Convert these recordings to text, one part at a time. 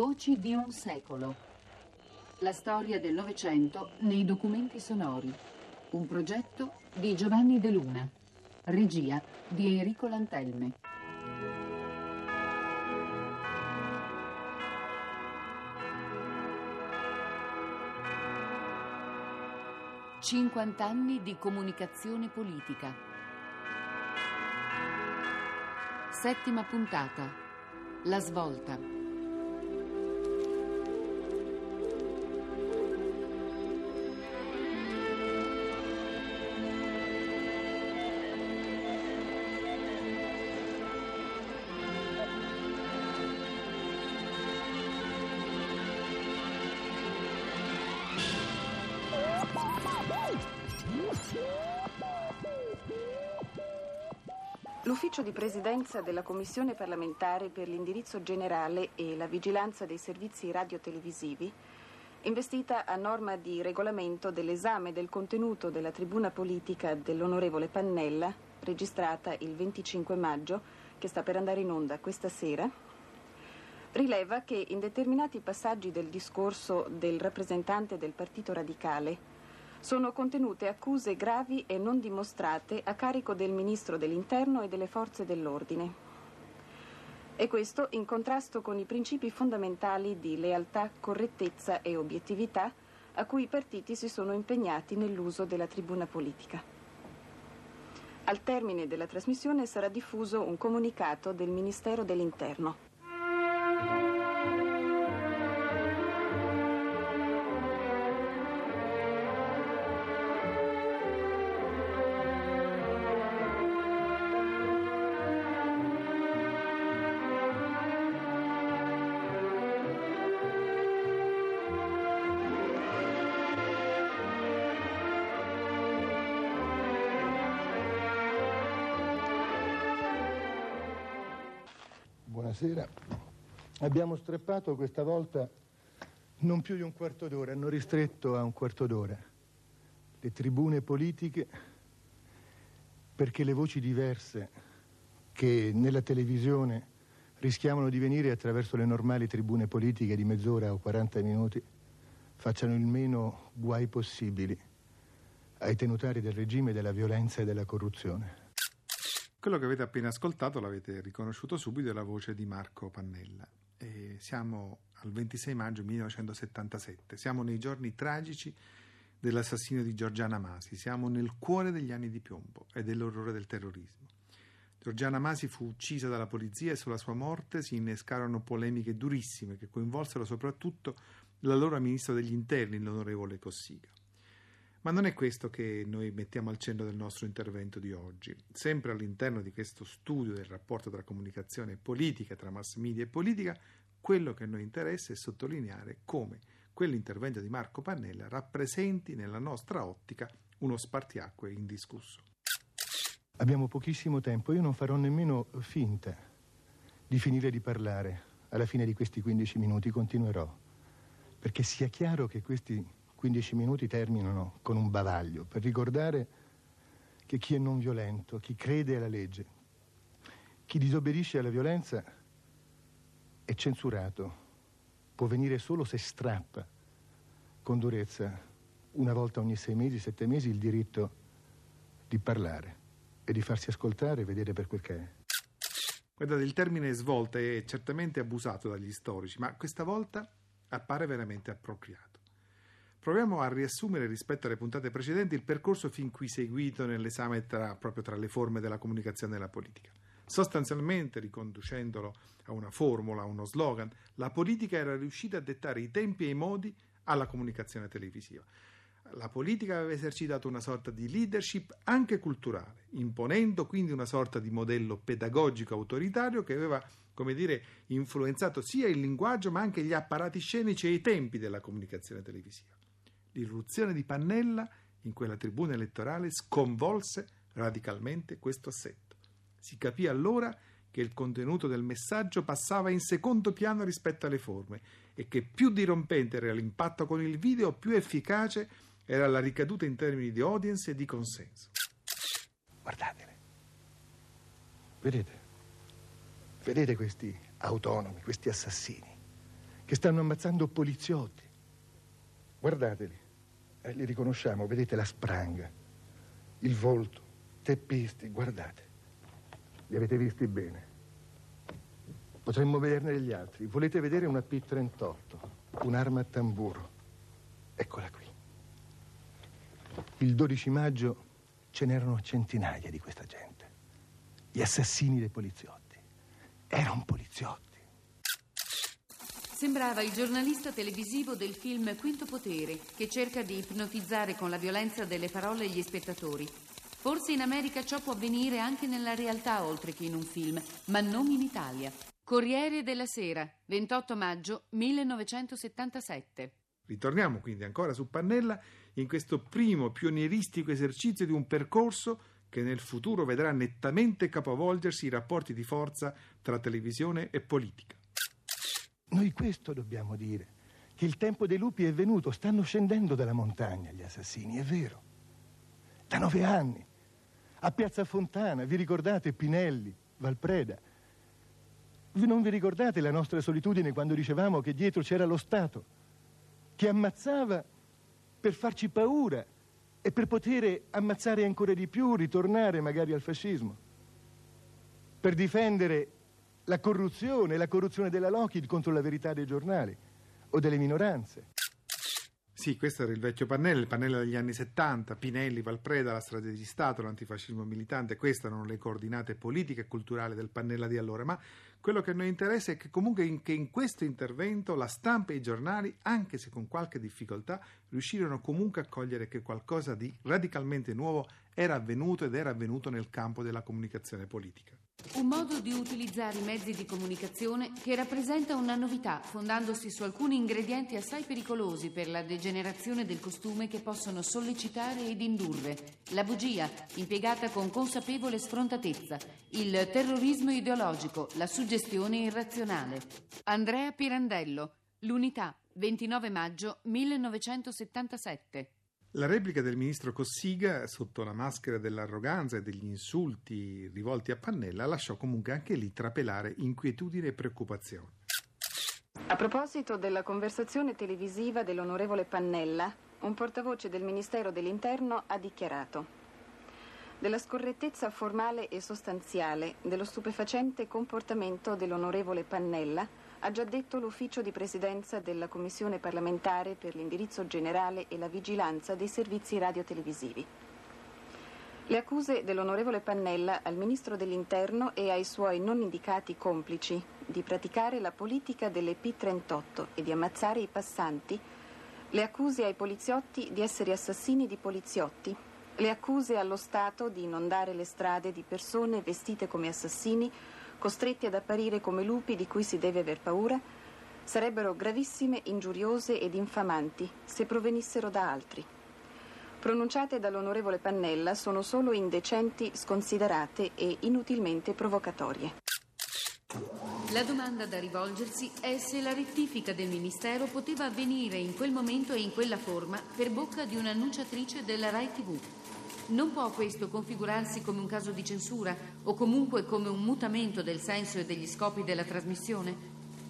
Voci di un secolo. La storia del Novecento nei documenti sonori. Un progetto di Giovanni De Luna. Regia di Enrico Lantelme. Cinquant'anni di comunicazione politica. Settima puntata. La svolta. L'ufficio di presidenza della Commissione parlamentare per l'indirizzo generale e la vigilanza dei servizi radiotelevisivi, investita a norma di regolamento dell'esame del contenuto della tribuna politica dell'onorevole Pannella, registrata il 25 maggio, che sta per andare in onda questa sera, rileva che in determinati passaggi del discorso del rappresentante del Partito Radicale sono contenute accuse gravi e non dimostrate a carico del Ministro dell'Interno e delle Forze dell'Ordine. E questo in contrasto con i principi fondamentali di lealtà, correttezza e obiettività a cui i partiti si sono impegnati nell'uso della tribuna politica. Al termine della trasmissione sarà diffuso un comunicato del Ministero dell'Interno. Buonasera. Abbiamo strappato questa volta non più di un quarto d'ora, hanno ristretto a un quarto d'ora le tribune politiche perché le voci diverse che nella televisione rischiavano di venire attraverso le normali tribune politiche di mezz'ora o 40 minuti facciano il meno guai possibili ai tenutari del regime della violenza e della corruzione. Quello che avete appena ascoltato l'avete riconosciuto subito è la voce di Marco Pannella. E siamo al 26 maggio 1977, siamo nei giorni tragici dell'assassinio di Giorgiana Masi, siamo nel cuore degli anni di piombo e dell'orrore del terrorismo. Giorgiana Masi fu uccisa dalla polizia e sulla sua morte si innescarono polemiche durissime che coinvolsero soprattutto l'allora ministro degli interni, l'onorevole Cossiga. Ma non è questo che noi mettiamo al centro del nostro intervento di oggi. Sempre all'interno di questo studio del rapporto tra comunicazione e politica, tra mass media e politica, quello che a noi interessa è sottolineare come quell'intervento di Marco Pannella rappresenti nella nostra ottica uno spartiacque indiscusso. Abbiamo pochissimo tempo, io non farò nemmeno finta di finire di parlare. Alla fine di questi 15 minuti continuerò, perché sia chiaro che questi 15 minuti terminano con un bavaglio per ricordare che chi è non violento, chi crede alla legge, chi disobbedisce alla violenza è censurato, può venire solo se strappa con durezza una volta ogni sei mesi, sette mesi il diritto di parlare e di farsi ascoltare e vedere per quel che è. Guardate, il termine svolta è certamente abusato dagli storici, ma questa volta appare veramente appropriato. Proviamo a riassumere rispetto alle puntate precedenti il percorso fin qui seguito nell'esame tra, proprio tra le forme della comunicazione e della politica. Sostanzialmente, riconducendolo a una formula, a uno slogan, la politica era riuscita a dettare i tempi e i modi alla comunicazione televisiva. La politica aveva esercitato una sorta di leadership anche culturale, imponendo quindi una sorta di modello pedagogico autoritario che aveva, come dire, influenzato sia il linguaggio ma anche gli apparati scenici e i tempi della comunicazione televisiva. L'irruzione di Pannella in quella tribuna elettorale sconvolse radicalmente questo assetto. Si capì allora che il contenuto del messaggio passava in secondo piano rispetto alle forme e che più dirompente era l'impatto con il video, più efficace era la ricaduta in termini di audience e di consenso. Guardatele. Vedete? Vedete questi autonomi, questi assassini? che stanno ammazzando poliziotti. Guardateli, eh, li riconosciamo, vedete la spranga, il volto, teppisti, guardate, li avete visti bene. Potremmo vederne degli altri. Volete vedere una P-38, un'arma a tamburo? Eccola qui. Il 12 maggio ce n'erano centinaia di questa gente. Gli assassini dei poliziotti. Erano poliziotti. Sembrava il giornalista televisivo del film Quinto Potere, che cerca di ipnotizzare con la violenza delle parole gli spettatori. Forse in America ciò può avvenire anche nella realtà oltre che in un film, ma non in Italia. Corriere della Sera, 28 maggio 1977. Ritorniamo quindi ancora su Pannella in questo primo pionieristico esercizio di un percorso che nel futuro vedrà nettamente capovolgersi i rapporti di forza tra televisione e politica. Noi questo dobbiamo dire, che il tempo dei lupi è venuto, stanno scendendo dalla montagna gli assassini, è vero. Da nove anni, a Piazza Fontana, vi ricordate Pinelli, Valpreda? Non vi ricordate la nostra solitudine quando dicevamo che dietro c'era lo Stato, che ammazzava per farci paura e per poter ammazzare ancora di più, ritornare magari al fascismo, per difendere la corruzione, la corruzione della Lockheed contro la verità dei giornali o delle minoranze. Sì, questo era il vecchio Pannella, il Pannella degli anni 70, Pinelli, Valpreda, la strage di Stato, l'antifascismo militante, queste erano le coordinate politiche e culturali del Pannella di allora, ma quello che a noi interessa è che comunque in, che in questo intervento la stampa e i giornali, anche se con qualche difficoltà, riuscirono comunque a cogliere che qualcosa di radicalmente nuovo era avvenuto ed era avvenuto nel campo della comunicazione politica. Un modo di utilizzare i mezzi di comunicazione che rappresenta una novità, fondandosi su alcuni ingredienti assai pericolosi per la degenerazione del costume che possono sollecitare ed indurre. La bugia, impiegata con consapevole sfrontatezza, il terrorismo ideologico, la suggestione irrazionale. Andrea Pirandello, L'Unità, 29 maggio 1977. La replica del ministro Cossiga, sotto la maschera dell'arroganza e degli insulti rivolti a Pannella, lasciò comunque anche lì trapelare inquietudine e preoccupazione. A proposito della conversazione televisiva dell'onorevole Pannella, un portavoce del Ministero dell'Interno ha dichiarato della scorrettezza formale e sostanziale dello stupefacente comportamento dell'onorevole Pannella ha già detto l'ufficio di presidenza della Commissione parlamentare per l'indirizzo generale e la vigilanza dei servizi radiotelevisivi. Le accuse dell'onorevole Pannella al ministro dell'Interno e ai suoi non indicati complici di praticare la politica delle P38 e di ammazzare i passanti, le accuse ai poliziotti di essere assassini di poliziotti, le accuse allo Stato di inondare le strade di persone vestite come assassini costretti ad apparire come lupi di cui si deve aver paura, sarebbero gravissime, ingiuriose ed infamanti se provenissero da altri. Pronunciate dall'onorevole Pannella sono solo indecenti, sconsiderate e inutilmente provocatorie. La domanda da rivolgersi è se la rettifica del Ministero poteva avvenire in quel momento e in quella forma per bocca di un'annunciatrice della RAI TV. Non può questo configurarsi come un caso di censura o comunque come un mutamento del senso e degli scopi della trasmissione?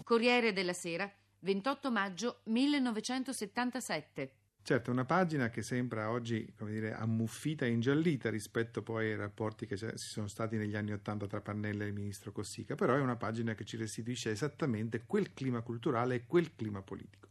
Corriere della Sera, 28 maggio 1977. Certo, una pagina che sembra oggi, come dire, ammuffita e ingiallita rispetto poi ai rapporti che si sono stati negli anni Ottanta tra Pannella e il ministro Cossica, però è una pagina che ci restituisce esattamente quel clima culturale e quel clima politico.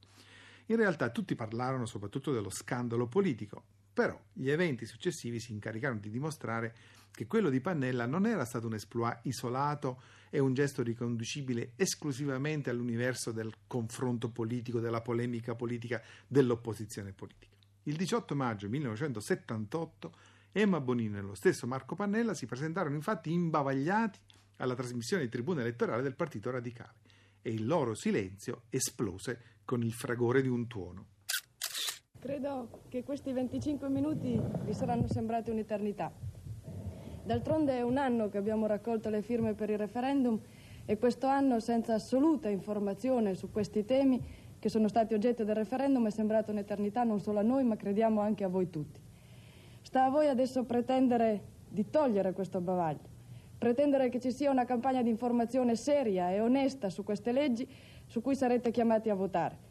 In realtà tutti parlarono soprattutto dello scandalo politico, però gli eventi successivi si incaricarono di dimostrare che quello di Pannella non era stato un esploit isolato e un gesto riconducibile esclusivamente all'universo del confronto politico, della polemica politica, dell'opposizione politica. Il 18 maggio 1978 Emma Bonino e lo stesso Marco Pannella si presentarono infatti imbavagliati alla trasmissione di tribuna elettorale del Partito Radicale e il loro silenzio esplose con il fragore di un tuono. Credo che questi 25 minuti vi saranno sembrati un'eternità. D'altronde è un anno che abbiamo raccolto le firme per il referendum e questo anno senza assoluta informazione su questi temi che sono stati oggetto del referendum è sembrato un'eternità non solo a noi ma crediamo anche a voi tutti. Sta a voi adesso pretendere di togliere questo bavaglio, pretendere che ci sia una campagna di informazione seria e onesta su queste leggi su cui sarete chiamati a votare.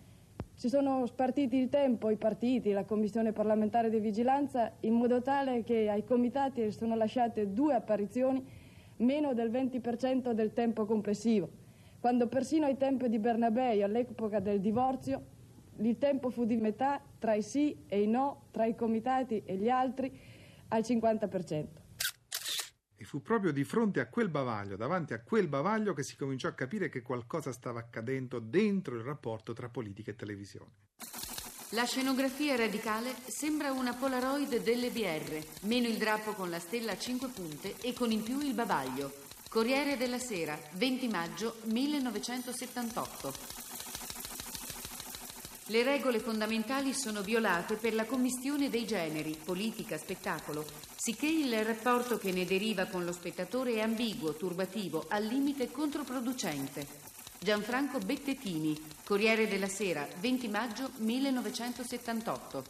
Si sono spartiti il tempo, i partiti, la Commissione parlamentare di vigilanza, in modo tale che ai comitati sono lasciate due apparizioni, meno del 20% del tempo complessivo, quando persino ai tempi di Bernabei, all'epoca del divorzio, il tempo fu di metà tra i sì e i no, tra i comitati e gli altri, al 50%. E fu proprio di fronte a quel bavaglio, davanti a quel bavaglio, che si cominciò a capire che qualcosa stava accadendo dentro il rapporto tra politica e televisione. La scenografia radicale sembra una Polaroid delle BR, meno il drappo con la stella a cinque punte e con in più il bavaglio. Corriere della Sera, 20 maggio 1978. Le regole fondamentali sono violate per la commistione dei generi, politica, spettacolo, sicché il rapporto che ne deriva con lo spettatore è ambiguo, turbativo, al limite controproducente. Gianfranco Bettetini, Corriere della Sera, 20 maggio 1978.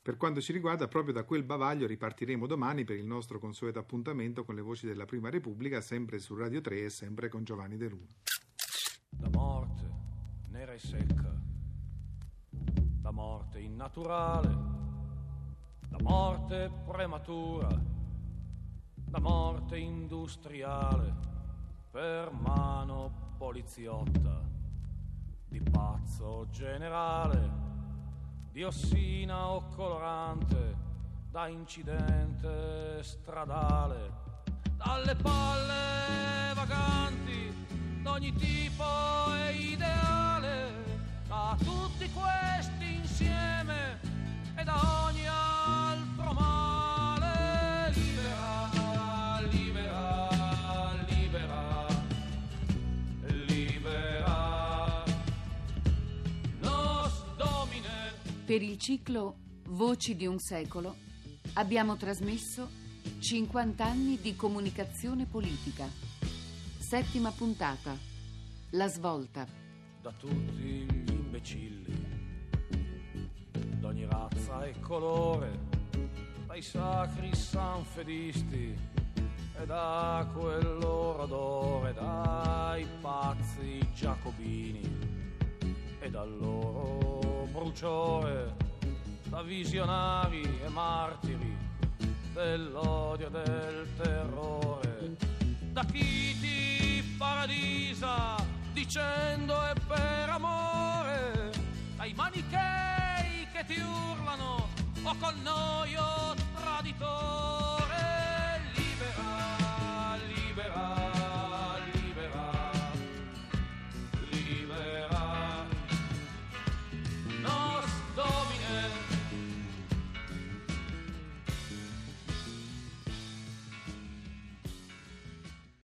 Per quanto ci riguarda, proprio da quel bavaglio ripartiremo domani per il nostro consueto appuntamento con le voci della Prima Repubblica, sempre su Radio 3 e sempre con Giovanni De Luna. La morte, nera e secca la morte innaturale, la morte prematura, la morte industriale per mano poliziotta, di pazzo generale, di ossina o colorante, da incidente stradale, dalle palle vaganti d'ogni tipo e ideale, da tutti questi insieme e da ogni altro Per il ciclo Voci di un secolo abbiamo trasmesso 50 anni di comunicazione politica. Settima puntata. La svolta. Da tutti gli imbecilli d'ogni razza e colore, dai sacri sanfedisti e da quel loro odore, dai pazzi giacobini e dal loro bruciore, da visionari e martiri dell'odio e del terrore, da chi ti paradisa dicendo è per amore, dai manichei che ti urlano o con noi